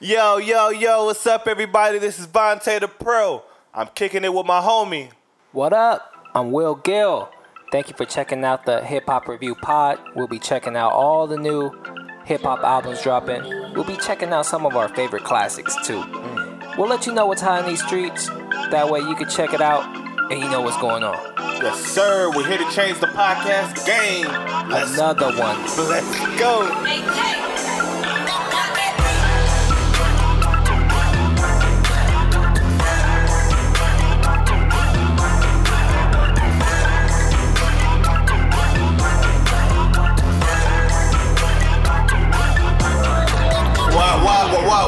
Yo, yo, yo, what's up, everybody? This is Vonte the Pro. I'm kicking it with my homie. What up? I'm Will Gil. Thank you for checking out the Hip Hop Review Pod. We'll be checking out all the new hip hop albums dropping. We'll be checking out some of our favorite classics too. Mm. We'll let you know what's hot in these streets. That way you can check it out and you know what's going on. Yes, sir. We're here to change the podcast game. Let's, Another one. let's go. What,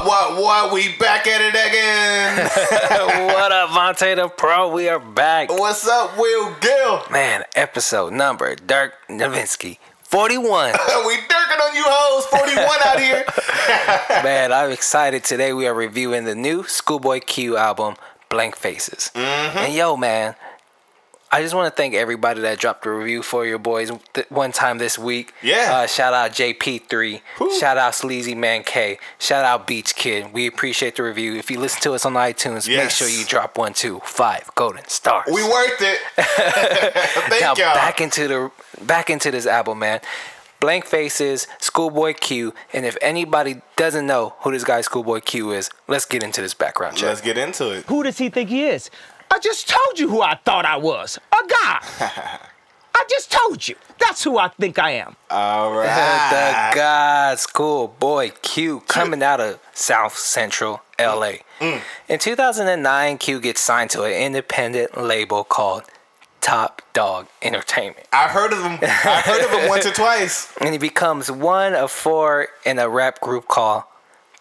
what, what? We back at it again. what up, Vonte the Pro? We are back. What's up, Will Gil? Man, episode number Dirk Nowitzki. 41. we dirking on you hoes. 41 out here. Man, I'm excited. Today we are reviewing the new Schoolboy Q album, Blank Faces. Mm-hmm. And yo, man, I just want to thank everybody that dropped a review for your boys th- one time this week. Yeah. Uh, shout out JP3. Who? Shout out Sleazy Man K. Shout out Beach Kid. We appreciate the review. If you listen to us on iTunes, make sure you drop one, two, five golden stars. We worth it. Thank now y'all. back into the back into this album, man. Blank Faces, Schoolboy Q, and if anybody doesn't know who this guy Schoolboy Q is, let's get into this background check. Let's get into it. Who does he think he is? I just told you who I thought I was. A guy. I just told you. That's who I think I am. All right. the right. God Schoolboy Q coming out of South Central LA. Mm. In 2009, Q gets signed to an independent label called Top Dog Entertainment. I've heard of them. I've heard of them once or twice. and he becomes one of four in a rap group called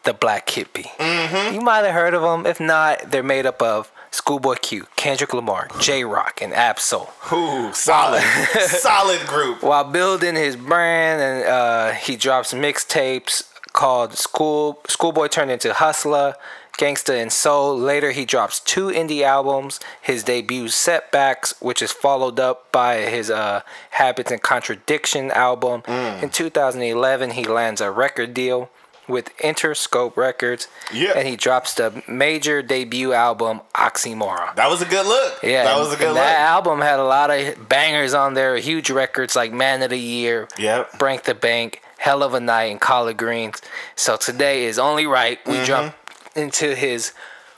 the Black Hippy. Mm-hmm. You might have heard of them. If not, they're made up of Schoolboy Q, Kendrick Lamar, Jay Rock, and Ab-Soul. Ooh, solid, solid group. While building his brand, and uh, he drops mixtapes called School Schoolboy turned into Hustler. Gangsta and Soul. Later, he drops two indie albums. His debut, Setbacks, which is followed up by his uh, Habits and Contradiction album. Mm. In 2011, he lands a record deal with Interscope Records. Yeah. And he drops the major debut album, Oxymoron. That was a good look. Yeah, that was a good look. That album had a lot of bangers on there, huge records like Man of the Year, Yep. Break the Bank, Hell of a Night, and Collard Greens. So today is only right we Mm-hmm. jump into his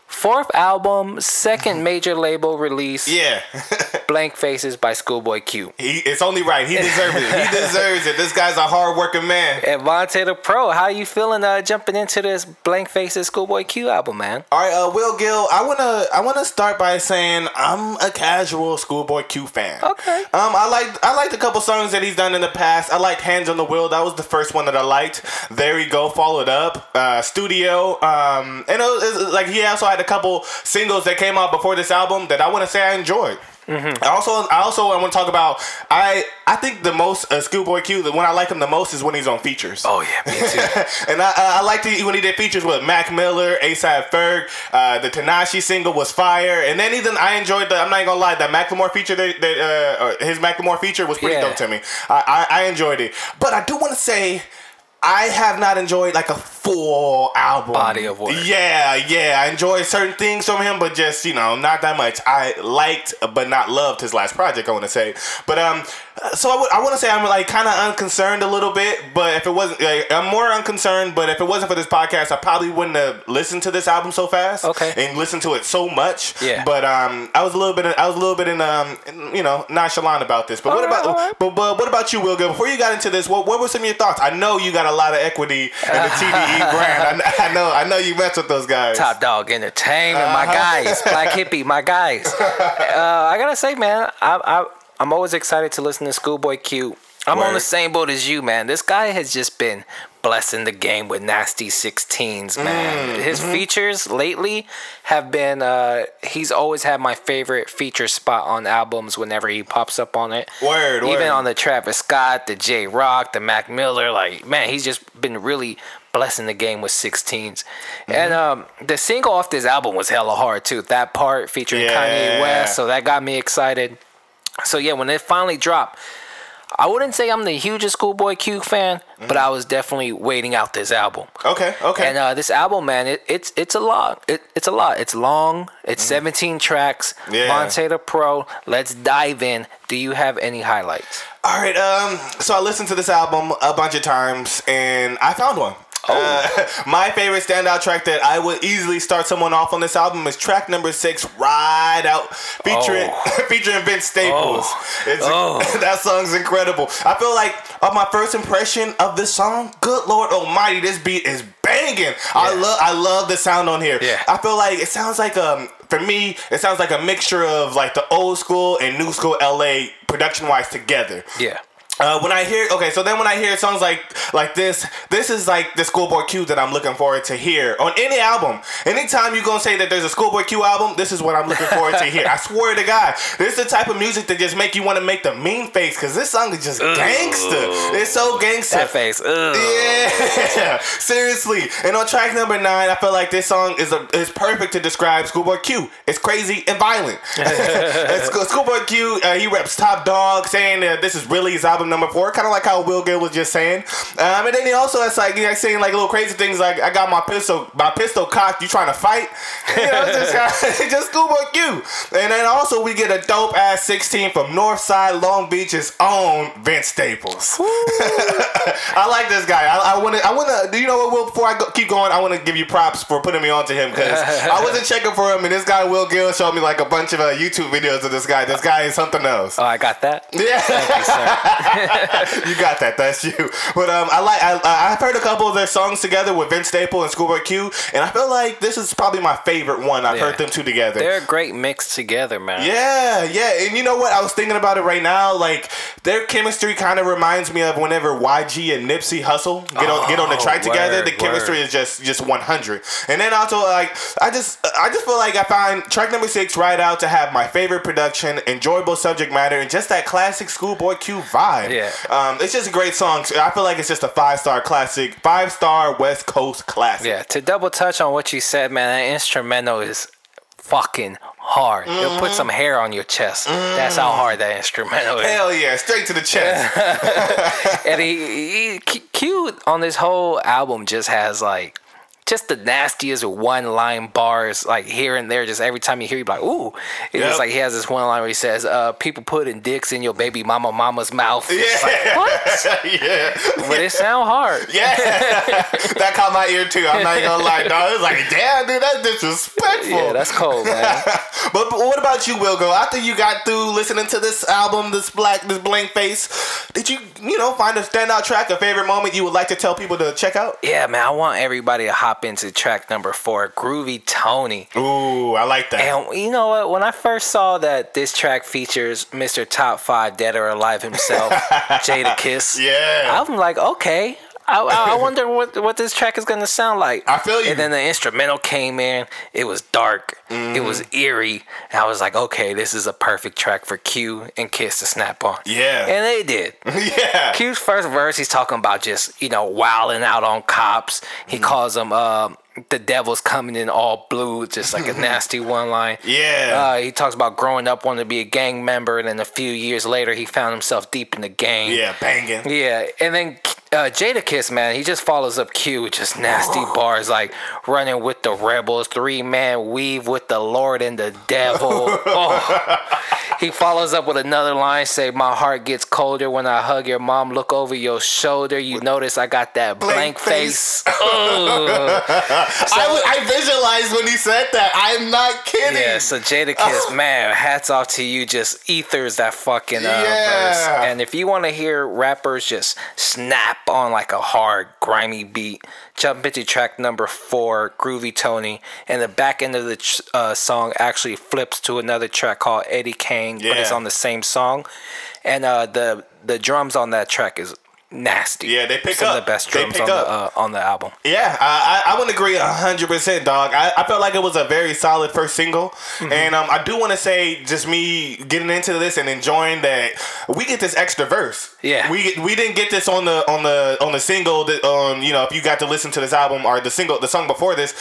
fourth album, second major label release, yeah, Blank Faces by Schoolboy Q. he, it's only right. He deserves it. He deserves it. This guy's a hard-working man. And Vonte the Pro, how you feeling uh, jumping into this Blank Faces Schoolboy Q album, man? All right, uh, Will Gil. I wanna I wanna start by saying I'm a casual Schoolboy Q fan. Okay. Um, I liked I liked a couple songs that he's done in the past. I liked Hands on the Wheel. That was the first one that I liked. There we go. Followed up. Uh, Studio. Um, and it was, it was- like he also had a couple singles that came out before this album that I want to say I enjoyed. I also, I also want to talk about. I, I think the most uh, Schoolboy Q. The one I like him the most is when he's on features. Oh yeah, me too. and I, I liked it when he did features with Mac Miller, ASAP Ferg. Uh, the Tanashi single was fire, and then even I enjoyed the. I'm not even gonna lie, that Macklemore feature that, that uh, his Macklemore feature was pretty Yeah. dope to me. I, I, I enjoyed it, but I do want to say. I have not enjoyed like a full album Body of work. Yeah, yeah. I enjoyed certain things from him, but just you know, not that much. I liked, but not loved his last project. I want to say, but um, so I want to say I'm like kind of unconcerned a little bit. But if it wasn't, like, I'm more unconcerned. But if it wasn't for this podcast, I probably wouldn't have listened to this album so fast. Okay. and listened to it so much. Yeah. But um, I was a little bit, I was a little bit in um, you know, nonchalant about this. But what Alright, about, alright. but, but what about you, Will? Gil? Before you got into this, what what were some of your thoughts? I know you got a lot of equity in the TDE brand. I, I know, I know you mess with those guys. Top Dog Entertainment, my Uh-huh. guys, Black Hippy, my guys. Uh, I gotta say, man, I, I I'm always excited to listen to Schoolboy Q. I'm on the same boat as you, man. This guy has just been blessing the game with nasty 16s, man. Mm, His mm-hmm. features lately have been. Uh, he's always had my favorite feature spot on albums whenever he pops up on it. Word, Even word. on the Travis Scott, the Jay Rock, the Mac Miller, like man, he's just been really blessing the game with 16s. Mm-hmm. And um, the single off this album was hella hard too. That part featuring Yeah. Kanye West, so that got me excited. So yeah, when it finally dropped, I wouldn't say I'm the hugest Schoolboy Q fan, Mm-hmm. but I was definitely waiting out this album. Okay, okay. And uh, this album, man, it, it's it's a lot. It, it's a lot. It's long. It's 17 tracks. Mm-hmm. Yeah. Vonte the Pro. Let's dive in. Do you have any highlights? All right. Um. So I listened to this album a bunch of times, and I found one. Uh, my favorite standout track that I would easily start someone off on this album is track number six, "Ride Out," featuring featuring Vince Staples. It's, Oh. that song's incredible. I feel like of my first impression of this song, good Lord Almighty, this beat is banging. I love I love the sound on here. Yeah. I feel like it sounds like um for me it sounds like a mixture of like the old school and new school LA production wise together. Yeah. Uh, when I hear okay, so then when I hear songs like like this, this is like the Schoolboy Q that I'm looking forward to hear on any album. Anytime you gonna say that there's a Schoolboy Q album, this is what I'm looking forward to hear. I swear to God, this is the type of music that just make you want to make the mean face because this song is just gangster. It's so gangster. That face. Ugh. Yeah, seriously. And on track number nine, I feel like this song is a, is perfect to describe Schoolboy Q. It's crazy and violent. Schoolboy Q, uh, he reps Top Dog, saying that this is really his album number four, kind of like how Will Gil was just saying. Um, and then he also has like you know, saying like little crazy things like I got my pistol, my pistol cocked. You trying to fight? You know, just it's just Schoolboy Q. And then also we get a dope ass 16 from Northside Long Beach's own Vince Staples. I like this guy. I, I want to. I want to. Do you know what? Will before I go, keep going, I want to give you props for putting me on to him because I wasn't checking for him, and this guy Will Gil showed me like a bunch of uh, YouTube videos of this guy. This guy is something else. Oh, I got that. Yeah, Yes, sir. you got that. That's you. But um, I like. I, I've heard a couple of their songs together with Vince Staple and Schoolboy Q, and I feel like this is probably my favorite one. I've Yeah. heard them two together. They're a great mix together, man. Yeah, yeah, and you know what? I was thinking about it right now. Like their chemistry kind of reminds me of whenever YG and Nipsey Hussle get on get on the Oh, track together. The chemistry word. is just just one hundred. And then also like I just I just feel like I find track number six right out to have my favorite production, enjoyable subject matter, and just that classic Schoolboy Q vibe. Yeah. um, it's just a great song. I feel like it's just a five star classic, five star West Coast classic. Yeah, to double touch on what you said, man, that instrumental is fucking hard. It'll Mm-hmm. put some hair on your chest. That's how hard that instrumental is. Hell yeah, straight to the chest. and he, he Q on this whole album just has like just the nastiest one line bars like here and there just every time you hear you be like ooh it's Yep. like he has this one line where he says uh people putting dicks in your baby mama mama's mouth It's like, Yeah. what yeah. but it sound hard Yeah, that caught my ear too. I'm not even gonna lie, dog. It's like, damn, dude, that's disrespectful. yeah that's cold man but, but what about you, Wilgo? After you got through listening to this album, this black, this blank face, did you, you know, find a standout track, a favorite moment you would like to tell people to check out? yeah man I want everybody to hop into track number four Groovy Tony Ooh, I like that. And you know what? When I first saw that this track features Mr. Top Five Dead or Alive himself, Jadakiss, Yeah. I'm like, okay. I, I wonder what what this track is gonna sound like. I feel you. And then the instrumental came in. It was dark. It was Mm-hmm. eerie. And I was like, okay, this is a perfect track for Q and Kiss to snap on. Yeah. And they did. yeah. Q's first verse, he's talking about just you know wilding out on cops. He Mm-hmm. calls them um, the devil's coming in all blue, just like a nasty one line. Yeah. Uh, he talks about growing up wanting to be a gang member, and then a few years later, he found himself deep in the gang. yeah, banging. Yeah, and then uh, Jadakiss, man, he just follows up Q with just nasty bars like running with the rebels, three man weave with the Lord and the devil. oh. He follows up with another line, say, My heart gets colder when I hug your mom, look over your shoulder. You notice I got that blank, Blank face. face. Ugh. I, I visualized when he said that. I'm not kidding. Yeah, so Jadakiss, man, hats off to you. Just ethers that fucking uh, Yeah. verse. And if you want to hear rappers just snap on like a hard, grimy beat, jump into track number four, Groovy Tony. And the back end of the uh, song actually flips to another track called Eddie Kane, but it's on the same song. And uh, the the drums on that track is nasty. Yeah, they pick Some up. of the best drums on the uh, on the album. Yeah, I, I I would agree hundred percent, dog. I, I felt like it was a very solid first single, Mm-hmm. and um, I do want to say, just me getting into this and enjoying that we get this extra verse. Yeah. we we didn't get this on the on the on the single that um you know if you got to listen to this album or the single the song before this,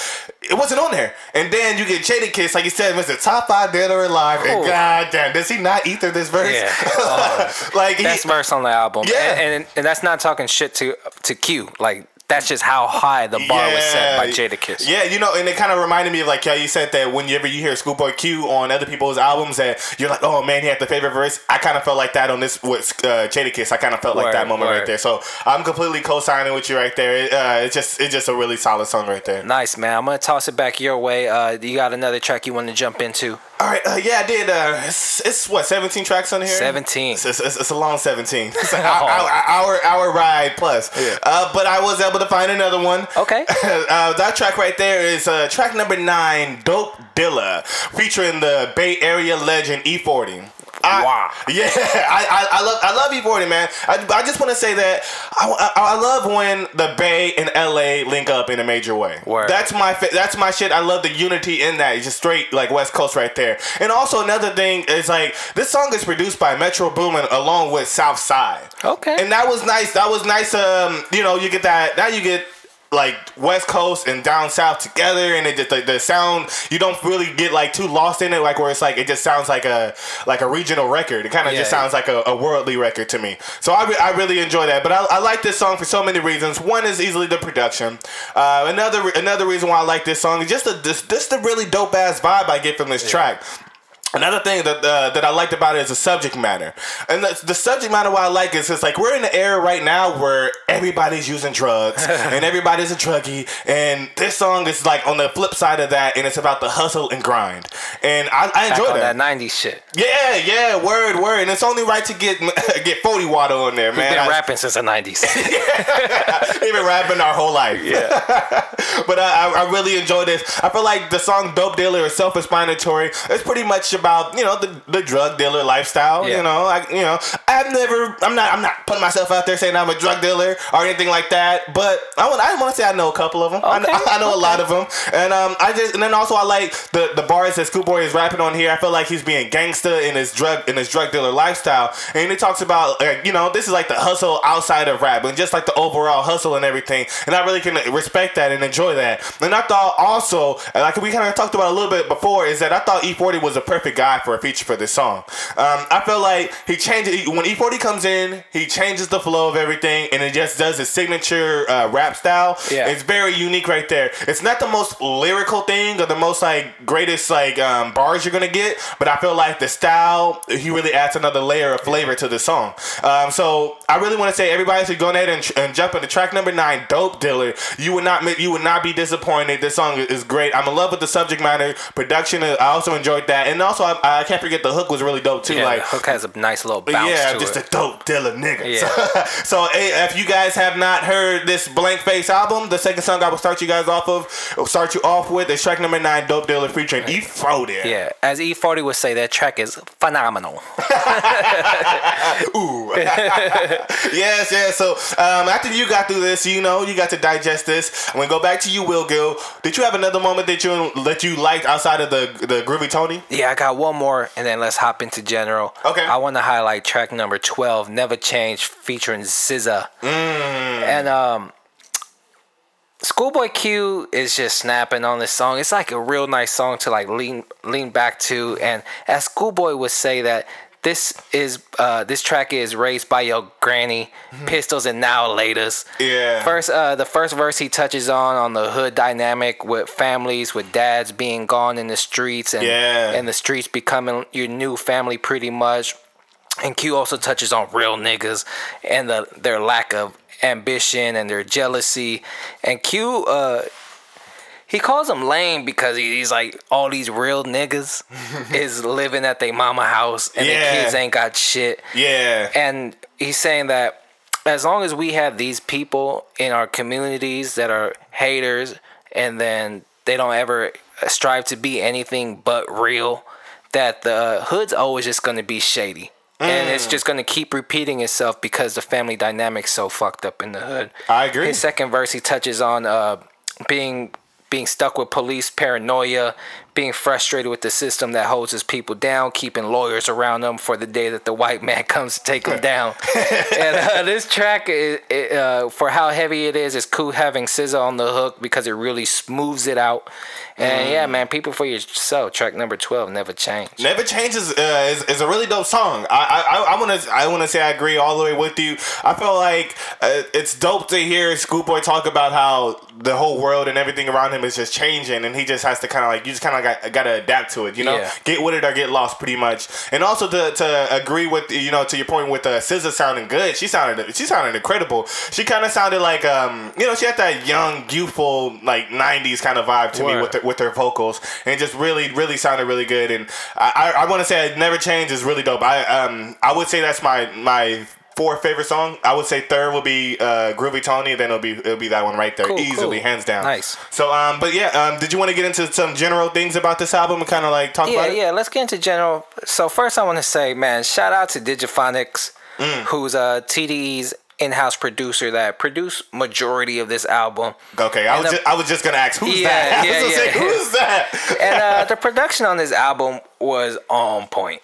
it wasn't on there. And then you get Jadakiss, like you said, was the Top Five Dead or Alive, and Oh. god damn, does he not ether this verse? Yeah. Oh. like he, Best verse on the album. Yeah. and, and and that's not talking shit to to Q. Like that's just how high the bar was set by Jadakiss. Yeah, you know, and it kind of reminded me of like how you said that whenever you hear Schoolboy Q on other people's albums, that you're like, oh man, he had the favorite verse. I kind of felt like that on this with uh, Jadakiss. I kind of felt like that moment right there. So I'm completely co-signing with you right there. It, uh, it's just it's just a really solid song right there. Nice man. I'm gonna toss it back your way. Uh, you got another track you want to jump into? All right, uh, yeah, I did. Uh, it's, it's what 17 tracks on here. 17. It's, it's, it's a long 17. It's an hour, hour, hour ride plus. Yeah. Uh, but I was able to find another one. Okay. uh, that track right there is uh, track number nine, Dope Dealer, featuring the Bay Area legend E40. I, Wow. Yeah, I, I, I love I love E40, man. I, I just want to say that I, I, I love when the Bay and LA link up in a major way. Word. That's my that's my shit. I love the unity in that. It's just straight like West Coast right there. And also another thing is like this song is produced by Metro Boomin along with Southside. Okay. And that was nice. That was nice. Um, you know, you get that. Now you get like West Coast and down south together, and it just the, the sound. You don't really get like too lost in it, like where it's like it just sounds like a like a regional record. It kind of just Yeah. sounds like a, a worldly record to me. So I, re- I really enjoy that. But I, I like this song for so many reasons. One is easily the production. Uh, another another reason why I like this song is just the this, this the really dope ass vibe I get from this track. Another thing that uh, that I liked about it is the subject matter, and the, the subject matter what I like is it's like we're in an era right now where everybody's using drugs and everybody's a druggie, and this song is like on the flip side of that, and it's about the hustle and grind, and I, I enjoy that. that 90s shit. Yeah, yeah, word, word, and it's only right to get get forty water on there, man. We've been I- rapping since the 90s. We've been rapping our whole life. Yeah. but I, I, really enjoy this. I feel like the song Dope Dealer is self explanatory. It's pretty much about, you know, the, the drug dealer lifestyle. Yeah. You know, I you know, I've never I'm not I'm not putting myself out there saying I'm a drug dealer or anything like that. But I want I want to say I know a couple of them. I, Okay, know, I know a lot of them. And um I just and then also I like the, the bars that Schoolboy is rapping on here. I feel like he's being gangster in his drug in his drug dealer lifestyle. And he talks about like, you know, this is like the hustle outside of rap and just like the overall hustle and everything. And I really can respect that and enjoy that. And I thought also, like we kind of talked about a little bit before, is that I thought E40 was a perfect guy for a feature for this song. Um, I feel like he changes when E40 comes in, he changes the flow of everything, and it just does his signature uh, rap style. Yeah. It's very unique right there. It's not the most lyrical thing or the most like greatest like um, bars you're gonna get, but I feel like the style he really adds another layer of flavor to the song. Um, so I really want to say everybody should go ahead and, and jump into track number nine, "Dope Dealer." You would not you would not be disappointed. This song is great. I'm in love with the subject matter, production. I also enjoyed that, and also I, I can't forget the hook was really dope too. yeah, like hook has a nice little bounce yeah, just it. a dope dealer nigga. Yeah. So, hey, if you guys have not heard this Blank Face album, the second song I will start you guys off of, will start you off with is track number nine, Dope Dealer featuring E Froden. yeah, as E40 would say, that track is phenomenal. Ooh. yes, yes. So um, after you got through this, you know, you got to digest this. I'm gonna go back to you, Will Gil. Did you have another moment that you that you liked outside of the the Groovy Tony? Yeah, I got one more, and then let's hop into general. Okay. I want to highlight track number twelve, "Never Change," featuring SZA. Mm. And um, Schoolboy Q is just snapping on this song. It's like a real nice song to like lean lean back to. And as Schoolboy would say that this is uh, this track is raised by your granny, pistols and now laters. Mm-hmm. Yeah. First, uh, the first verse he touches on on the hood dynamic with families, with dads being gone in the streets, and Yeah. and the streets becoming your new family pretty much. And Q also touches on real niggas and the their lack of ambition and their jealousy. And Q, uh, he calls them lame because he's like all these real niggas is living at their mama house and Yeah. the kids ain't got shit. Yeah. And he's saying that as long as we have these people in our communities that are haters and then they don't ever strive to be anything but real, that the hood's always just going to be shady. and it's just gonna keep repeating itself because the family dynamic's so fucked up in the hood. I agree. His second verse, he touches on uh, being being stuck with police paranoia, being frustrated with the system that holds his people down, keeping lawyers around them for the day that the white man comes to take them down. and uh, this track, is, it, uh, for how heavy it is, is cool having SZA on the hook because it really smooths it out. And yeah, man, people for yourself. Track number twelve, never change. Never changes uh, is, is a really dope song. I I, I want to I want to say I agree all the way with you. I feel like uh, it's dope to hear Schoolboy talk about how the whole world and everything around him is just changing, and he just has to kind of like you just kind of got got to adapt to it. You know, Yeah. get with it or get lost, pretty much. And also to, to agree with you know to your point with uh, SZA sounding good. She sounded she sounded incredible. She kind of sounded like um you know she had that young youthful like '90s kind of vibe to me with the, with her vocals and just really really sounded really good and I I, I want to say it Never Change is really dope. I um I would say that's my my fourth favorite song. I would say third will be uh, Groovy Tony, then it'll be it'll be that one right there, Cool, easily, cool. hands down. Nice. So um, but yeah, um, did you want to get into some general things about this album and kind of like talk Yeah, about it? yeah. Let's get into general. So first, I want to say, man, shout out to Digiphonics, Mm. who's uh, TDE's in-house producer that produced majority of this album. Okay, I And was the- just, I was just gonna ask who's Yeah, that? I yeah, yeah. say who's that? and uh, the production on this album was on point.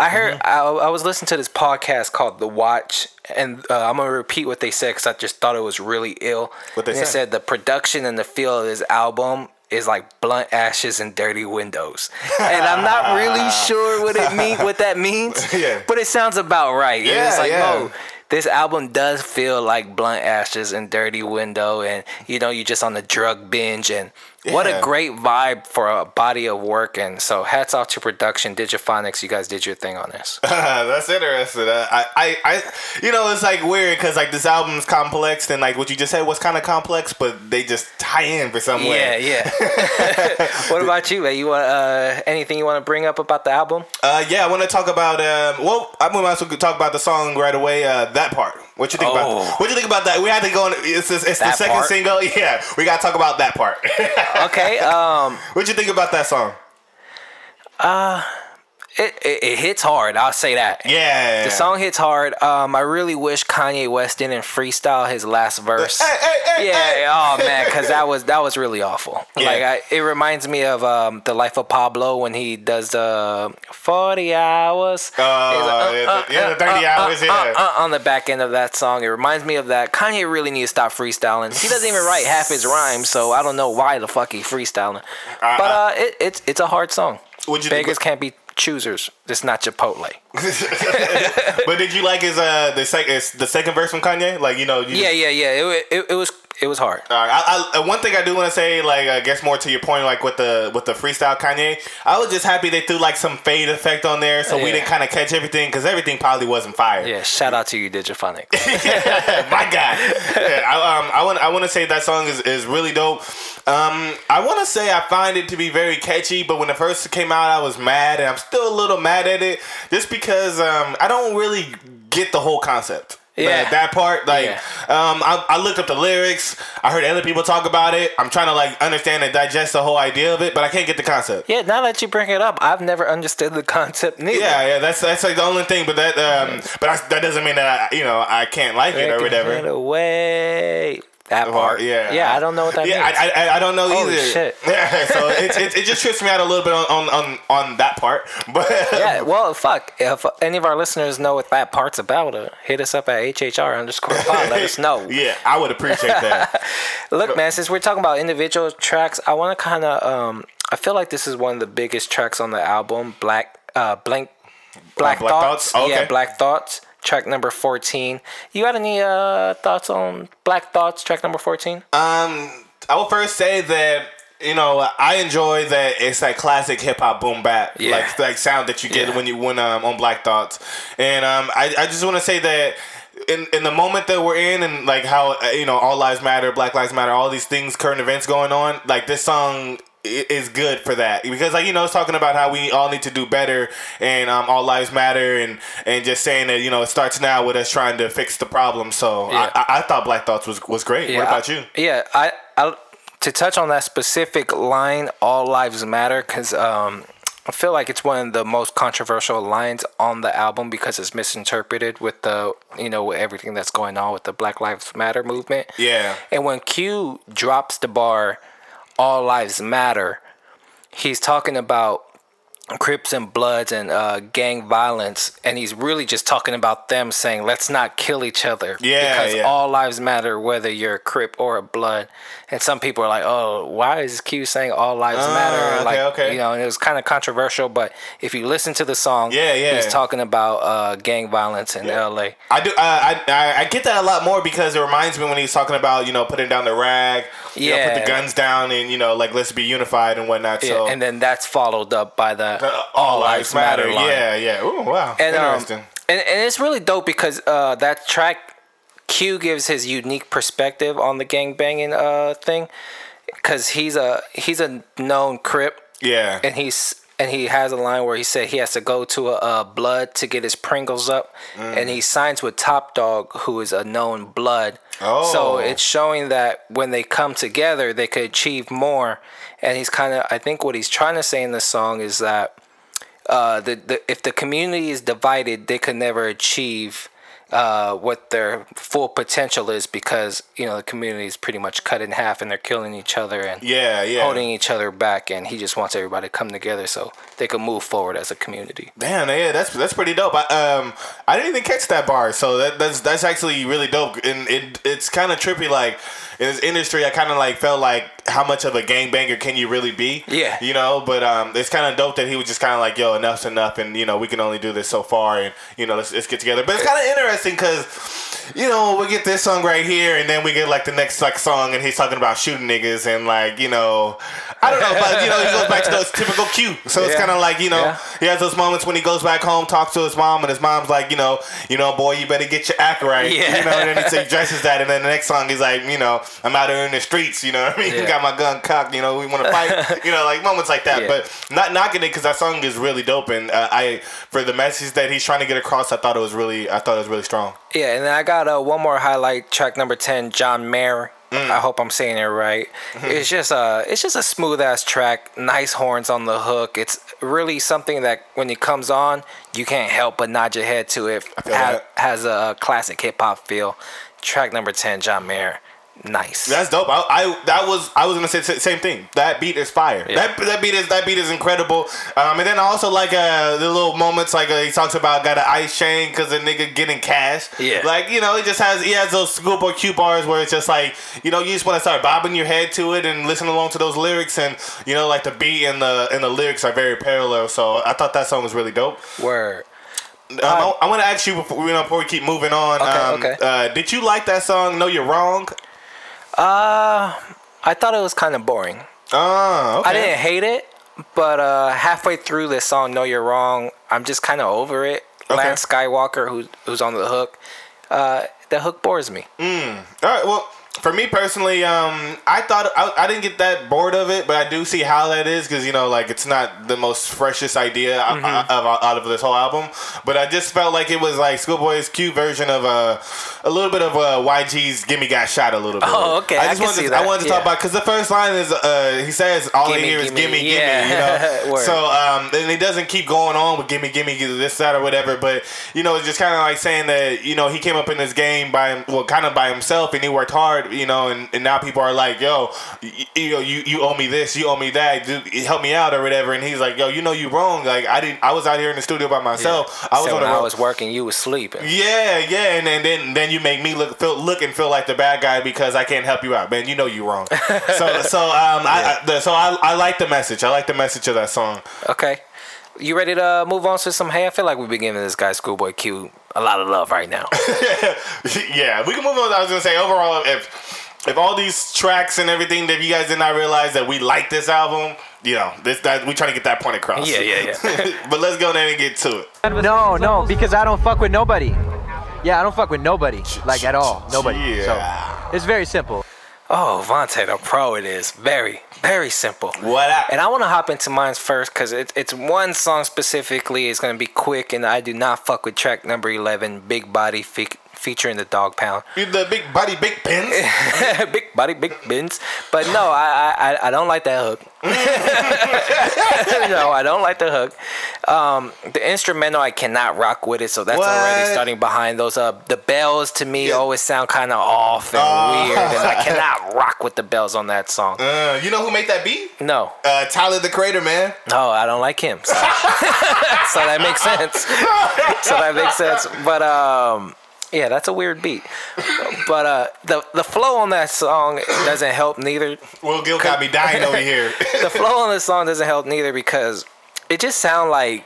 I heard Mm-hmm. I, I was listening to this podcast called The Watch, and uh, I'm gonna repeat what they said because I just thought it was really ill. What they said? said the production and the feel of this album is like blunt ashes and dirty windows, and I'm not really sure what it mean what that means. Yeah. but it sounds about right. Yeah, it's like yeah. oh. This album does feel like blunt ashes and dirty window, and you know you're just on the drug binge, and what a great vibe for a body of work. And so, hats off to production, Digiphonics. You guys did your thing on this. That's interesting. Uh, I, I, I, you know, it's like weird because like this album's complex and like what you just said was kind of complex, but they just tie in for some yeah, way. yeah. what about you, man? You want uh, anything you want to bring up about the album? Uh, yeah, I want to talk about. Um, well, I might as well talk about the song right away. Uh, that part. What you think Oh. about? What you think about that? We had to go. On, it's it's, it's the second part? single. Yeah, we gotta talk about that part. Okay. Um, what do you think about that song? It, it it hits hard. I'll say that. Yeah, The song hits hard. Um, I really wish Kanye West didn't freestyle his last verse. Hey, hey, hey, yeah, oh man, because that was that was really awful. Yeah. Like I, it reminds me of um, the life of Pablo when he does the forty hours. Uh, He's like, yeah, the- yeah, the 30 hours, yeah. uh, on the back end of that song. It reminds me of that. Kanye really needs to stop freestyling. He doesn't even write half his rhymes, so I don't know why the fuck he freestyling. But uh, it, it's it's a hard song. What'd you think- Beggars can't be choosers. It's not Chipotle. but did you like his uh the second the second verse from Kanye? Like you know, you Yeah, yeah, yeah. It, it, it was it was hard. All right. I, I, one thing I do want to say, like, I guess more to your point, like with the with the freestyle Kanye, I was just happy they threw like some fade effect on there, so we didn't kind of catch everything because everything probably wasn't fire. Yeah, shout out to you, Digiphonic. My God. Yeah, I, um, I want I want to say that song is, is really dope. Um, I want to say I find it to be very catchy, but when it first came out, I was mad, and I'm still a little mad at it, just because um, I don't really get the whole concept. Yeah. That, that part, like, Yeah. um, I, I looked up the lyrics. I heard other people talk about it. I'm trying to like understand and digest the whole idea of it, but I can't get the concept. yeah, now that you bring it up, I've never understood the concept neither. Yeah, yeah, that's that's like the only thing, but that um, but I, that doesn't mean that I, you know I can't like it or whatever. Away. That part. yeah, Yeah, I don't know what that yeah, means. I, I, I don't know Holy either. shit. Yeah, so it, it, it just trips me out a little bit on on, on, on that part. But yeah, well, fuck. If any of our listeners know what that part's about, uh, hit us up at HHR underscore pod. Let us know. yeah, I would appreciate that. Look, man, since we're talking about individual tracks, I want to kind of, um, I feel like this is one of the biggest tracks on the album, Black, uh, Blank, Black, Black Thoughts. Thoughts? Oh, Yeah. Black Thoughts, track number 14. You got any uh, thoughts on Black Thoughts, track number 14? Um, I will first say that you know I enjoy that it's that classic hip hop boom bap Yeah. like like sound that you get Yeah. when you when um on Black Thoughts, and um I I just want to say that. In, in the moment that we're in and like how uh, you know all lives matter black lives matter all these things current events going on like this song is good for that because like you know it's talking about how we all need to do better and um, all lives matter and and just saying that you know it starts now with us trying to fix the problem so Yeah. I, I, I thought black thoughts was was great what about I- you Yeah, I, I to touch on that specific line, "All lives matter," because um, I feel like it's one of the most controversial lines on the album because it's misinterpreted with the you know with everything that's going on with the Black Lives Matter movement. Yeah. And when Q drops the bar, "All lives matter," he's talking about Crips and Bloods and uh, gang violence, and he's really just talking about them saying, "Let's not kill each other." Yeah, because yeah. all lives matter, whether you're a Crip or a Blood. And some people are like, "Oh, why is Q saying all lives Ah, matter?" okay, like, okay. you know, and it was kind of controversial. But if you listen to the song, Yeah, yeah. he's talking about uh, gang violence in L.A. I do. Uh, I, I I get that a lot more because it reminds me when he's talking about you know putting down the rag, you know, put the guns down, and you know like let's be unified and whatnot. So Yeah, and then that's followed up by the Uh, all lives matter. line. Yeah, yeah. Ooh, wow. and um, and, and it's really dope because uh, that track Q gives his unique perspective on the gang banging uh, thing because he's a he's a known crip yeah. and he's and he has a line where he said he has to go to a, uh blood to get his Pringles up, Mm. and he signs with Top Dog, who is a known blood. Oh. So it's showing that when they come together, they could achieve more. And he's kind of, I think, what he's trying to say in the song is that uh, the, the if the community is divided, they could never achieve uh, what their full potential is because you know the community is pretty much cut in half and they're killing each other and yeah, yeah. holding each other back. And he just wants everybody to come together so they can move forward as a community. Damn, yeah, that's that's pretty dope. I um I didn't even catch that bar, so that that's that's actually really dope, and it it's kind of trippy. Like in this industry, I kind of like felt like how much of a gangbanger can you really be? Yeah. you know. But um, it's kind of dope that he was just kind of like, yo, enough's enough, and you know we can only do this so far, and you know let's let's get together. But it's kind of interesting because you know we get this song right here, and then we get like the next like song, and he's talking about shooting niggas, and like you know I don't know, but you know he goes back to those typical Q, so it's Yeah. kind of like you know. Yeah. He has those moments when he goes back home, talks to his mom, and his mom's like, you know, you know, boy, you better get your act right. Yeah. You know, and then he suggests that, and then the next song he's like, you know, I'm out here in the streets. You know what I mean? Yeah. Got my gun cocked. You know, we want to fight. you know, like moments like that. Yeah. But not knocking it because that song is really dope, and uh, I for the message that he's trying to get across, I thought it was really, I thought it was really strong. Yeah, and then I got uh, one more highlight track number ten, John Mayer. I hope I'm saying it right. It's just a it's just a smooth ass track, nice horns on the hook. It's really something that when it comes on, you can't help but nod your head to it. Ha- has a classic hip hop feel. Track number ten, John Mayer, nice. That's dope. I, I that was I was gonna say the same thing. That beat is fire. Yeah. That that beat is that beat is incredible. Um, and then I also like uh the little moments like uh, he talks about got an ice chain because a nigga getting cash. Yeah. Like you know he just has he has those schoolboy Q bars where it's just like you know you just want to start bobbing your head to it and listen along to those lyrics and you know like the beat and the and the lyrics are very parallel. So I thought that song was really dope. Word. Um, I, I want to ask you before, you know, before we keep moving on. Okay, um, okay. Uh, did you like that song? No, you're wrong. Uh, I thought it was kind of boring. Oh, okay. I didn't hate it, but uh, halfway through this song, "No You're Wrong," I'm just kind of over it. Okay. Lance Skiiiwalker, who who's on the hook, uh, the hook bores me. Mm. All right. Well, for me personally, um, I thought I, I didn't get that bored of it, but I do see how that is because you know, like it's not the most freshest idea out- Mm-hmm. of, out of this whole album. But I just felt like it was like Schoolboy's cute version of uh, a little bit of uh, YG's "Gimme Got Shot" a little bit. Oh, okay, I I just can wanted to, I wanted to talk yeah. about because the first line is uh, he says all Gimme, he hears is gimme, "Gimme, yeah. gimme," you know. So um, and he doesn't keep going on with "Gimme, gimme," this, that, or whatever. But you know, it's just kind of like saying that you know he came up in this game by well, kind of by himself, and he worked hard, you know, and, and now people are like, "Yo, you, you know, you you owe me this, you owe me that, dude, help me out or whatever." And he's like, "Yo, you know you wrong. Like I didn't, I was out here in the studio by myself. I was So on when the I was working, you was sleeping. yeah, yeah, and, and then then you make me look feel look and feel like the bad guy because I can't help you out, man. You know you wrong. so so um I, I the, so I I like the message. I like the message of that song. Okay. You ready to move on to some? Hey, I feel like we've been giving this guy Schoolboy Q a lot of love right now. yeah, we can move on. I was gonna say overall, if if all these tracks and everything that you guys did not realize that we like this album, you know, this that we trying to get that point across. Yeah, yeah, yeah. but let's go there and get to it. No, no, because I don't fuck with nobody. Yeah, I don't fuck with nobody, like at all, nobody. Yeah. So it's very simple. oh, Vonte, the pro it is. Very, very simple. What up? And I want to hop into mine first because it, it's one song specifically. It's going to be quick, and I do not fuck with track number 11, Big Body fe- featuring the Dogg Pound. The big body, big pins. big body, big bins. But no, I, I, I don't like that hook. no, I don't like the hook. Um, the instrumental, I cannot rock with it, so that's already starting behind those. Uh, the bells to me Yeah. always sound kind of off and Oh. weird, and I cannot rock with the bells on that song. Uh, you know who made that beat? No, Uh, Tyler the Creator, man. no, I don't like him. So, so that makes sense. So that makes sense. But um, yeah, that's a weird beat. But uh, the the flow on that song doesn't help neither. Will Gil got me dying over here. the flow on this song doesn't help neither because it just sounds like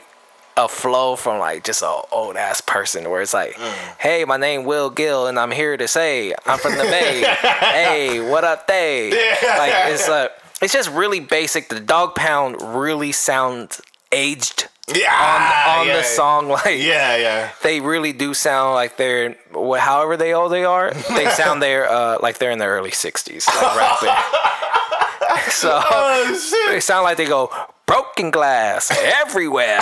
a flow from like just an old ass person where it's like, Mm. hey, my name Will Gil and I'm here to say I'm from the Bay. hey, what up, they? Yeah. Like it's uh, it's just really basic. The Dogg Pound really sounds aged yeah, on, on yeah. the song. Like Yeah, yeah. they really do sound like they're however they old they are. They sound they're uh, like they're in their early sixties, like rapping. so Oh they sound like they go broken glass everywhere.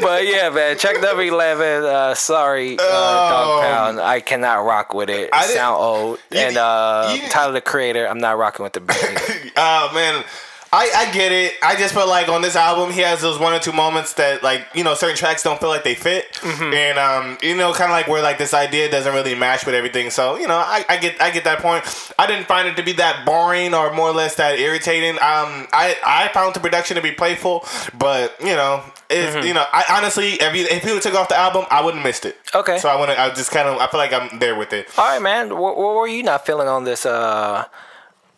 but yeah, man, check W11. Uh, sorry, uh, Dogg Pound. I cannot rock with it. Oh. I sound old. And uh, Tyler the Creator, I'm not rocking with the beat. Oh man, I, I get it. I just feel like on this album he has those one or two moments that like you know certain tracks don't feel like they fit, Mm-hmm. and um you know kind of like where like this idea doesn't really match with everything. So you know I, I get I get that point. I didn't find it to be that boring or more or less that irritating. Um I I found the production to be playful, but you know. It's, Mm-hmm. You know, I honestly, if you if would took off the album, I wouldn't have missed it. Okay. So I want to. I just kind of. I feel like I'm there with it. All right, man. What, what were you not feeling on this? Uh,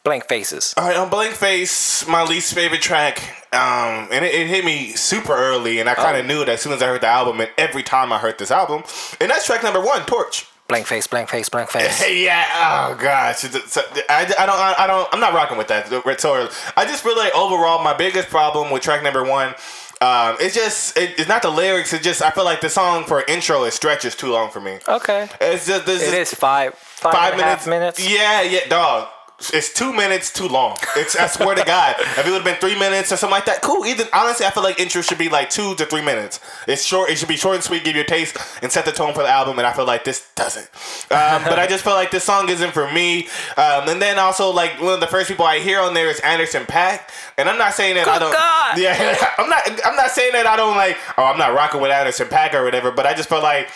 blank faces. All right, on Blank Face, my least favorite track, um, and it, it hit me super early, and I kind of Oh. knew it as soon as I heard the album, and every time I heard this album, and that's track number one, Torch. Blank face, blank face, blank face. Yeah, oh gosh, I, I don't, I don't, I'm not rocking with that. Rhetorical. I just feel like overall, my biggest problem with track number one. Um, it's just it, it's not the lyrics. It's just I feel like the song for intro it stretches too long for me. Okay. It's just this It is five, five, five and a half minutes. minutes. Yeah, yeah, dog. It's two minutes too long. It's I swear to God. If it would have been three minutes or something like that, cool. Either honestly, I feel like intro should be like two to three minutes. It's short. It should be short and sweet, give you a taste, and set the tone for the album. And I feel like this doesn't. Um, but I just feel like this song isn't for me. Um, and then also like one of the first people I hear on there is Anderson Paak, and I'm not saying that I don't. God. Yeah, I'm not. I'm not saying that I don't like. Oh, I'm not rocking with Anderson Paak or whatever. But I just feel like.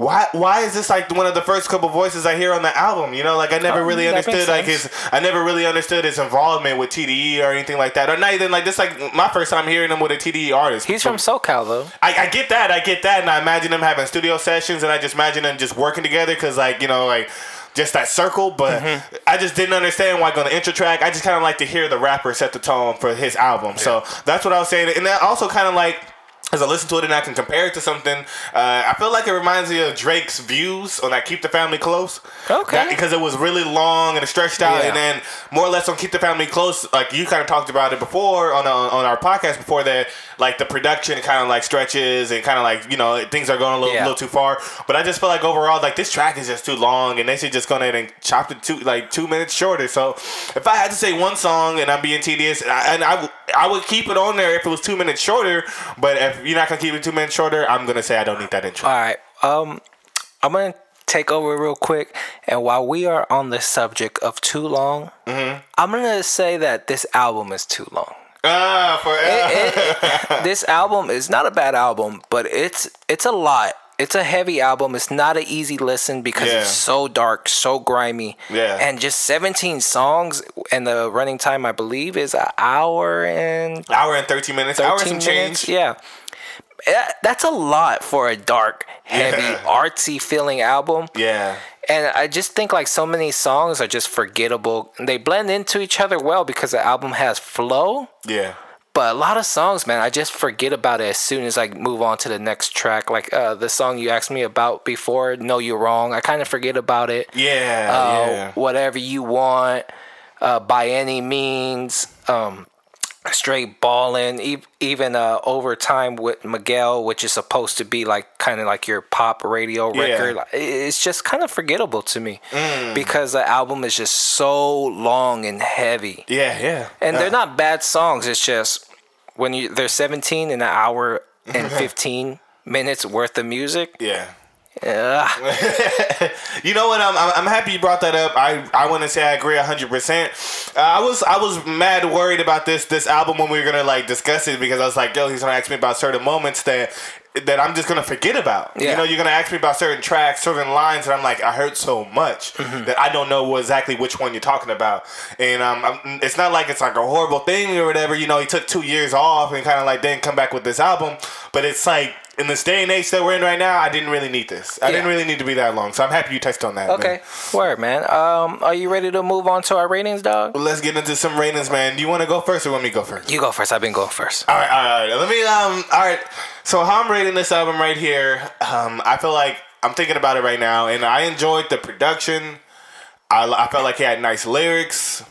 Why, why is this like one of the first couple voices I hear on the album? You know, like I never Oh, really understood like his I never really understood his involvement with TDE or anything like that. Or not even like this like my first time hearing him with a TDE artist. He's from SoCal though. I, I get that, I get that, and I imagine them having studio sessions, and I just imagine them just working together because like you know like just that circle. But Mm-hmm. I just didn't understand why on the intro track. I just kind of like to hear the rapper set the tone for his album. So that's what I was saying, and that also kind of like. As I listen to it and I can compare it to something, uh, I feel like it reminds me of Drake's views on that "Keep the Family Close." Okay. That- because it was really long and it stretched out, Yeah. and then more or less on "Keep the Family Close," like you kind of talked about it before on on our podcast before that, like the production kind of like stretches and kind of like you know things are going a little, Yeah. little too far. But I just feel like overall, like this track is just too long, and they should just go ahead and chop it two like two minutes shorter. So if I had to say one song and I'm being tedious, and I, and I, I would keep it on there if it was two minutes shorter. But if you're not gonna keep it two minutes shorter, I'm gonna say I don't need that intro. All right. Um, I'm gonna take over real quick, and while we are on the subject of too long, Mm-hmm. I'm gonna say that this album is too long. Ah, for It- it- this album is not a bad album, but it's it's a lot. It's a heavy album. It's not an easy listen because Yeah. it's so dark, so grimy, Yeah. and just 17 songs. And the running time, I believe, is an hour and hour and thirteen minutes. Hour and some minutes. change. Yeah. That's a lot for a dark, heavy, Yeah. artsy feeling album. Yeah. And I just think like so many songs are just forgettable. They blend into each other well because the album has flow. Yeah. But a lot of songs, man, I just forget about it as soon as I move on to the next track. Like uh, the song you asked me about before, "No You're Wrong," I kind of forget about it. Yeah. Uh, yeah. Whatever you want, uh, by any means. Um, straight balling. Even uh, overtime with Miguel, which is supposed to be like kind of like your pop radio record. like, It's just kind of forgettable to me Mm. because the album is just so long and heavy Yeah. Yeah. and Uh, they're not bad songs. It's just when you they're 17 in an hour and 15. minutes worth of music. Yeah. Ugh. You know what? I'm, I'm, happy you brought that up. I, I want to say I agree 100. percent uh, I was I was mad worried about this this album when we were gonna like discuss it because I was like, yo, he's gonna ask me about certain moments that that I'm just gonna forget about. You know, you're gonna ask me about certain tracks, certain lines, and I'm like, I heard so much Mm-hmm. that I don't know exactly which one you're talking about. And um, I'm, it's not like it's like a horrible thing or whatever. You know, he took two years off and kind of like didn't come back with this album, but it's like. In this day and age that we're in right now, I didn't really need this. I didn't really need to be that long, so I'm happy you touched on that. man. Okay, word, man. Um, are you ready to move on to our ratings, dog? Well, let's get into some ratings, man. Do you want to go first or want me to go first? You go first. I've been going first. All right, all right, all right. Let me. Um. All right. So how I'm rating this album right here. Um. I feel like I'm thinking about it right now, and I enjoyed the production. I, I felt like he had nice lyrics.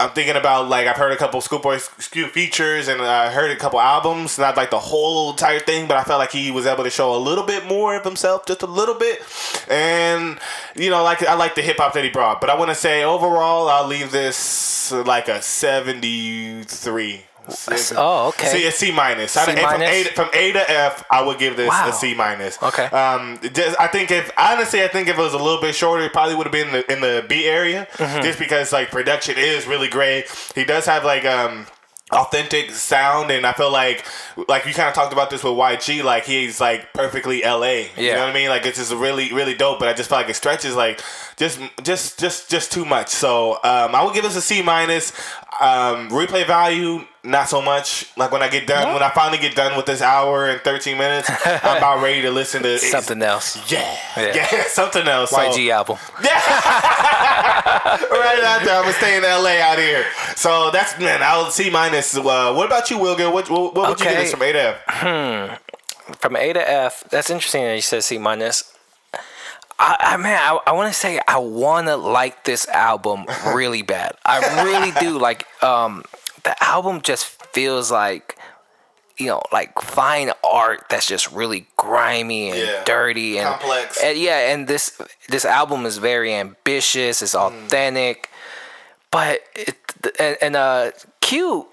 I'm thinking about like I've heard a couple Schoolboy Q features and I heard a couple albums, not like the whole entire thing, but I felt like he was able to show a little bit more of himself, just a little bit. And you know, like I like the hip hop that he brought, but I want to say overall, I'll leave this like a 73. Oh, okay. See, a C minus. C From, a, from A to F, I would give this Wow. a C minus. Okay. Um, just, I think if honestly, I think if it was a little bit shorter, it probably would have been in the, in the B area, Mm-hmm. just because like production is really great. He does have like um authentic sound and I feel like like you kind of talked about this with YG like he's like perfectly LA you Yeah. know what I mean like it's just really really dope but I just feel like it stretches like just just just just too much so um I would give this a C minus um replay value not so much like when I get done when I finally get done with this hour and 13 minutes I'm about ready to listen to Something else. yeah Yeah. yeah, something else So- YG album. right out there. I'm gonna stay in LA out here. So that's man. I'll C minus. Uh, what about you, Will Gil? What what, what would you give Okay. this from A to F? From A to F. That's interesting that you said C minus. I, I man, I, I want to say I want to like this album really bad. I really do. Like, um, the album just feels like, you know, like fine art that's just really grimy and Yeah. dirty and Complex. and yeah, and this this album is very ambitious. It's authentic, but it and, and uh, Q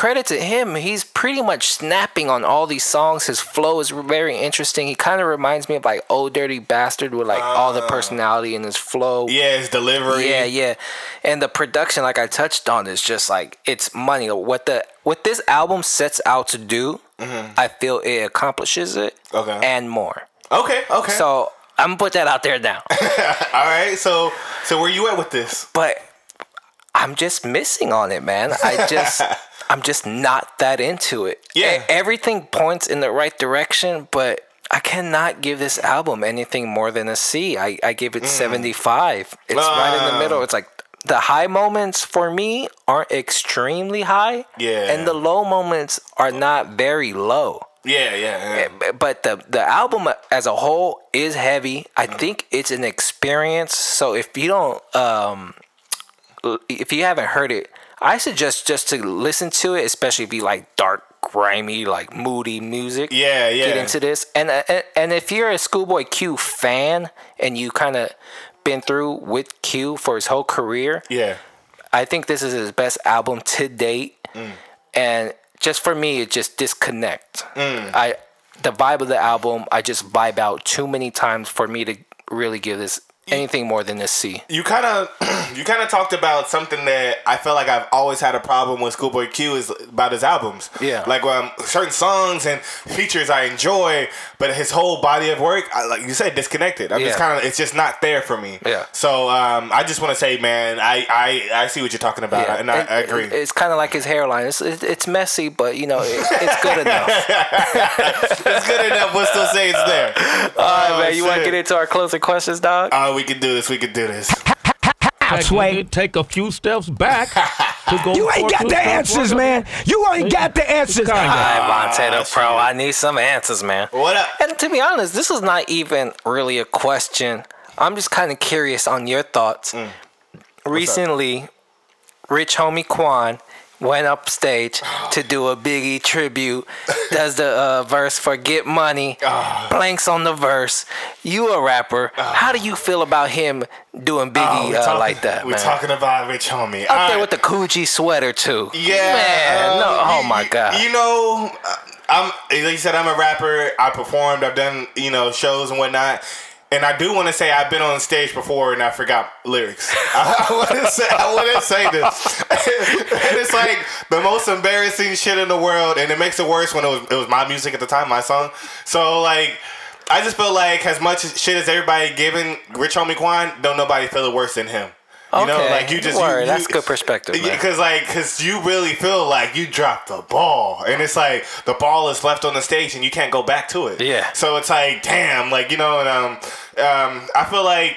credit to him, he's pretty much snapping on all these songs. His flow is very interesting. He kind of reminds me of like Ol' Dirty Bastard with like all the personality in his flow. Yeah, his delivery. Yeah, yeah. And the production, like I touched on, is just like it's money. What the what this album sets out to do, I feel it accomplishes it Mm-hmm. Okay. and more. Okay. Okay. So I'm gonna put that out there now. all right. So so where you at with this? but I'm just missing on it, man. I just I'm just not that into it. Yeah. Everything points in the right direction, but I cannot give this album anything more than a C. I, I give it 75. It's right in the Mm. Middle. It's like the high moments for me aren't extremely high. Yeah. And the low moments are not very low. Yeah, yeah. yeah. But the the album as a whole is heavy. I Mm. think it's an experience. So if you don't um if you haven't heard it, I suggest just to listen to it, especially if you like dark, grimy, like moody music. Yeah, yeah. Get into this, and uh, and, and if you're a Schoolboy Q fan and you kind of been through with Q for his whole career, Yeah. I think this is his best album to date, Mm. and just for me, it just disconnect. Mm. I the vibe of the album, I just vibe out too many times for me to really give this anything more than a C. You kind of, you kind of talked about something that I feel like I've always had a problem with Schoolboy Q is about his albums. Yeah. like um, certain songs and features I enjoy, but his whole body of work, I, like you said, disconnected. I'm just kind of, it's just not there for me. Yeah. So um, I just want to say, man, I, I, I see what you're talking about, and I, It- I agree. it- it's kind of like his hairline. It's it, it's messy, but you know it, it's good enough. it's good enough. We'll still say it's there. All right, man. You want to get into our closing questions, dog? Oh, we can do this. We can do this. Sway. Take a few steps back to go. You ain't got the answers, man. You ain't got the answers. Kinda. All right, Vonte Ah, the Pro. I need some answers, man. What up? And to be honest, this is not even really a question. I'm just kind of curious on your thoughts. Mm. Recently, Rich Homie Quan went up stage to do a Biggie tribute. Does the uh, verse for "Get Money"? Ah. Blanks on the verse. You a rapper? How do you feel about him doing Biggie Oh, we uh, like that, We're man? talking about Rich Homie. Up All there right. with the Coogi sweater too. Yeah. man. um, no, oh my god. You know, uh, I'm like you said, I'm a rapper. I performed. I've done you know shows and whatnot. And I do want to say I've been on stage before and I forgot lyrics. I, say I want to say this, and it's like the most embarrassing shit in the world, and it makes it worse when it was it was my music at the time, my song. So like. I just feel like as much shit as everybody giving Rich Homie Quan, don't nobody feel it worse than him. You know, Okay, like you just word, you, that's you- good perspective. Because like, because you really feel like you dropped the ball, and it's like the ball is left on the stage, and you can't go back to it. Yeah. So it's like, damn, like you know, and um, um, I feel like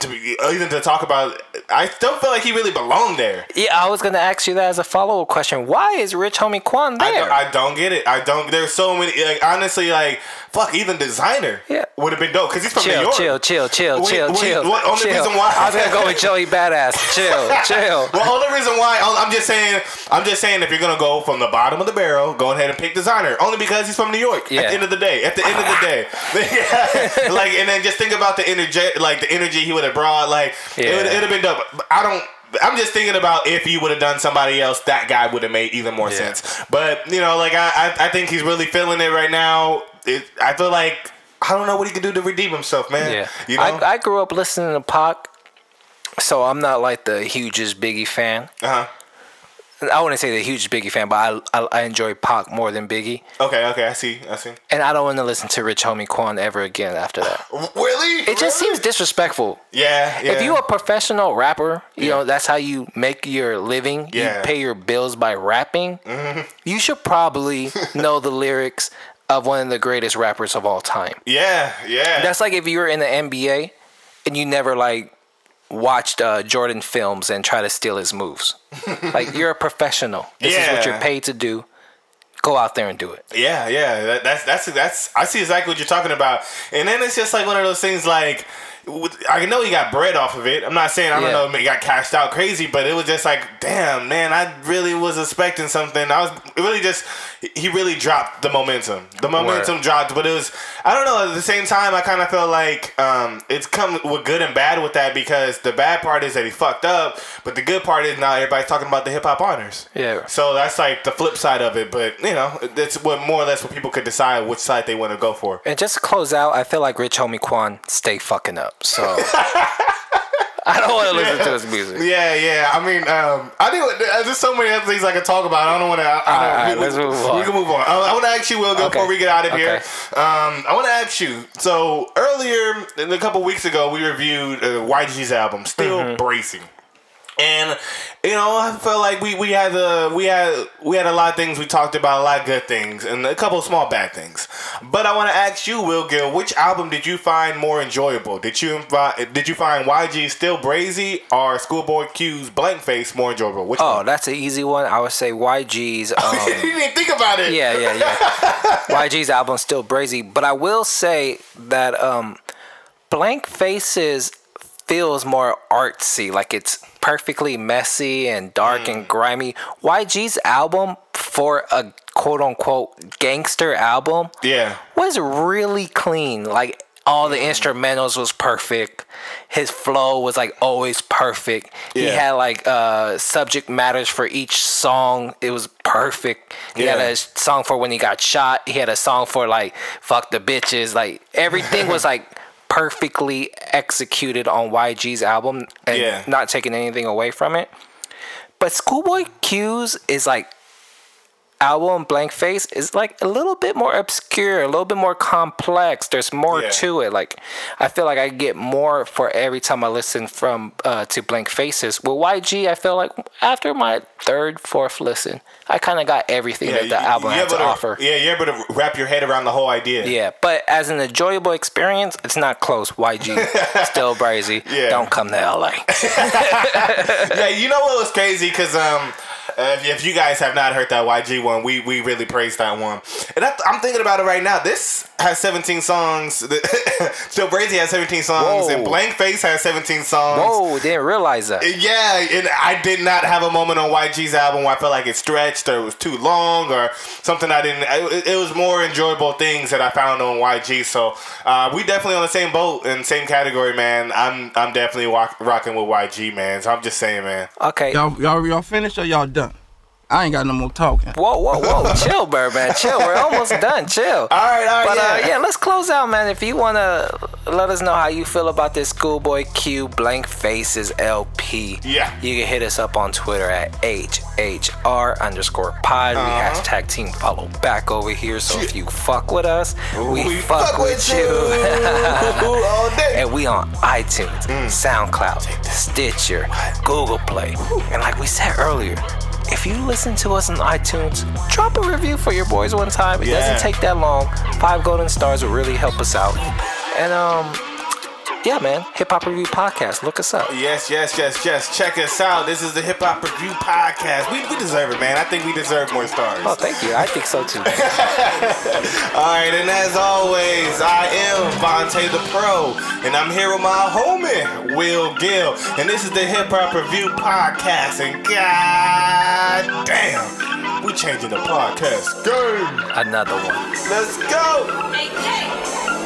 to be, even to talk about, I still feel like he really belonged there. Yeah, I was gonna ask you that as a follow up question. Why is Rich Homie Quan I there? don't, I don't get it. I don't. There's so many. Like honestly, like fuck, even Desiigner. Yeah. Would have been dope because he's from New York. chill, chill, chill, Wait, chill, wait, chill. what- only chill. reason why- I was gonna go with Joey Badass. Chill, chill. Well, only reason why I'm just saying, I'm just saying, if you're gonna go from the bottom of the barrel, go ahead and pick Desiigner. Only because he's from New York. Yeah. At the end of the day, at the end of the day, Yeah. like, and then just think about the energy, like the energy he would have brought. Like, it Yeah. would it'd have been dope. I don't. I'm just thinking about if you would have done somebody else, that guy would have made even more Yeah. sense. But you know, like I, I, I think he's really feeling it right now. It, I feel like I don't know what he can do to redeem himself, man. Yeah, you know. I, I grew up listening to Pac, so I'm not like the hugest Biggie fan. uh-huh. I wouldn't say the huge Biggie fan, but I, I I enjoy Pac more than Biggie, Okay, okay, I see, I see. and I don't want to listen to Rich Homie Quan ever again after that. Really? It just seems disrespectful. Yeah, yeah. If you are a professional rapper, you Yeah. know that's how you make your living. Yeah. Mm-hmm. You pay your bills by rapping. You should probably know the lyrics of one of the greatest rappers of all time. Yeah, yeah. That's like if you were in the NBA and you never like watched uh, Jordan films and try to steal his moves. like you're a professional. This is what you're paid to do. Go out there and do it. yeah, yeah. That, that's that's that's. I see exactly what you're talking about. And then it's just like one of those things. Like I know he got bread off of it. I'm not saying I don't Yeah. know he got cashed out crazy, but it was just like, damn, man. I really was expecting something. I was it really just he really dropped the momentum. The momentum dropped, but it was I don't know. At the same time, I kind of felt like um, it's come with good and bad with that because the bad part is that he fucked up, but the good part is now everybody's talking about the hip hop honors. Yeah. So that's like the flip side of it, but you know, that's what more or less what people could decide which side they want to go for. And just to close out, I feel like Rich Homie Quan stay fucking up. So I don't want to listen to this music. Yeah, yeah. I mean, um, I do. There's so many other things I could talk about. I don't want to. I, I All don't, right, we, let's we- move on. We can move on. I, I want to ask you, Will, Okay. before we get out of here. Um, I want to ask you. So earlier, a couple weeks ago, we reviewed uh, YG's album, Still Mm-hmm. Brazy. And you know, I felt like we, we had a we had we had a lot of things we talked about, a lot of good things, and a couple of small bad things. But I want to ask you, Will Gil, which album did you find more enjoyable? Did you did you find YG Still Brazy or Schoolboy Q's Blank Face more enjoyable? Which Oh, one? that's an easy one. I would say YG's. you Um, didn't think about it. yeah, yeah, yeah. YG's album's still brazy, but I will say that um, Blank Faces feels more artsy, like it's perfectly messy and dark and grimy. YG's album for a quote unquote gangster album Yeah. was really clean. Like all the instrumentals was perfect. His flow was like always perfect. He had like uh subject matters for each song. It was perfect. He had a song for when he got shot. He had a song for like fuck the bitches. Like everything was like perfectly executed on YG's album and Yeah. not taking anything away from it. But Schoolboy Q's is like album Blank Face is like a little bit more obscure, a little bit more complex. There's more Yeah. to it. Like I feel like I get more for every time I listen from uh, to Blank Faces. With YG, I feel like after my third, fourth listen, I kind of got everything that the album had to able offer. Yeah, you're able to wrap your head around the whole idea. Yeah, but as an enjoyable experience, it's not close. YG, still brazy. Yeah. Don't come to LA. yeah, you know what was crazy? Because um, uh, if, if you guys have not heard that YG one, we we really praised that one. And I, I'm thinking about it right now. This has 17 songs. Still Brazy has 17 songs, Whoa. and Blank Face has 17 songs. Whoa, didn't realize that. Yeah, and I did not have a moment on YG's album where I felt like it stretched or it was too long or something I didn't. It, it was more enjoyable things that I found on YG. So uh, we definitely on the same boat and same category, man. I'm I'm definitely rock, rocking with YG, man. So I'm just saying, man. Okay, Y'all, y'all, y'all finished or y'all done? I ain't got no more talking. Whoa, whoa, whoa. Chill, Birdman. Chill. We're almost done. Chill. All right, all right, But uh, yeah. yeah, let's close out, man. If you want to let us know how you feel about this Schoolboy Q Blank Faces LP, Yeah. you can hit us up on Twitter at HHR underscore pod. Uh-huh. hashtag team follow back over here. So if you fuck with us, we, fuck, with, you. day. And we on iTunes, Mm. SoundCloud, Stitcher, Google Play. And like we said earlier, if you listen to us on iTunes, drop a review for your boys one time. It Yeah. doesn't take that long. Five golden stars will really help us out. And um, yeah, man, Hip Hop Review Podcast. Look us up. Yes, yes, yes, yes. Check us out. This is the Hip Hop Review Podcast. We, we deserve it, man. I think we deserve more stars. Oh, thank you. I think so too. All right, and as always, I am Vonte the Pro, and I'm here with my homie, Will Gil. And this is the Hip Hop Review Podcast. And god damn, we changing the podcast game. Another one. Let's go. Hey, hey.